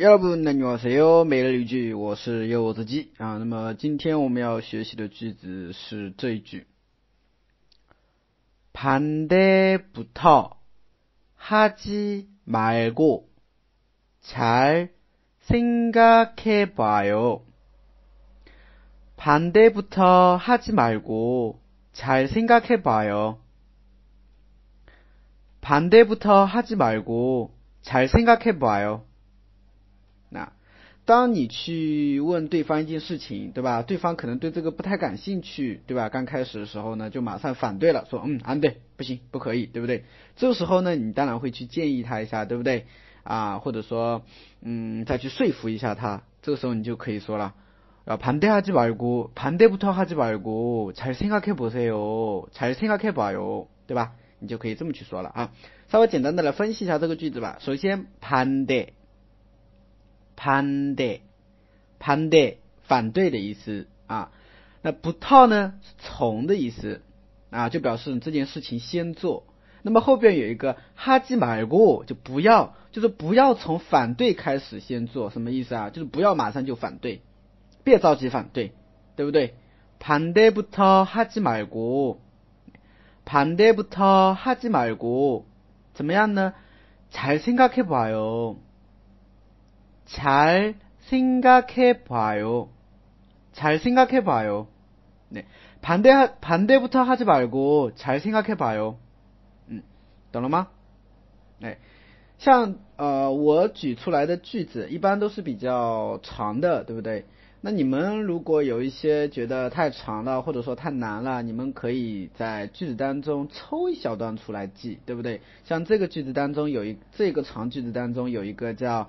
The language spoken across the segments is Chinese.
여러분 안녕하세요. 매일 一句我是柚子鸡啊。那么今天我们要学习的句子是这一句。반대부터하지말고잘생각해봐요반대부터하지말고잘생각해봐요반대부터하지말고잘생각해봐요那， 当你去问对方一件事情，对吧？对方可能对这个不太感兴趣，对吧？刚开始的时候呢，就马上反对了，说嗯啊对，不行，不可以，对不对？这个时候呢，你当然会去建议他一下，对不对？啊，或者说嗯，再去说服一下他。这个时候你就可以说了，啊，반대하지말고반대부터하지말고잘생각해보세요잘생각해봐 요， 对吧？你就可以这么去说了啊。稍微简单的来分析一下这个句子吧。首先，반대 반대反对，反对的意思啊。那不套呢？从的意思啊，就表示这件事情先做。那么后边有一个哈基买过，就不要，就是不要从反对开始先做，什么意思啊？就是不要马上就反对，别着急反对，对不对？반대부터하지말 고， 반대부터하지말 고， 怎么样呢？잘생각해봐 요。 잘 생각해 봐요. 잘 생각해 봐요. 네. 반대, 반대부터 하지 말고 잘 생각해 봐요. 嗯，懂了吗？哎，像呃，我举出来的句子一般都是比较长的，对不对？那你们如果有一些觉得太长了，或者说太难了，你们可以在句子当中抽一小段出来记，对不对？像这个句子当中有一这个长句子当中有一个叫。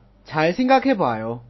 잘 생각해봐요.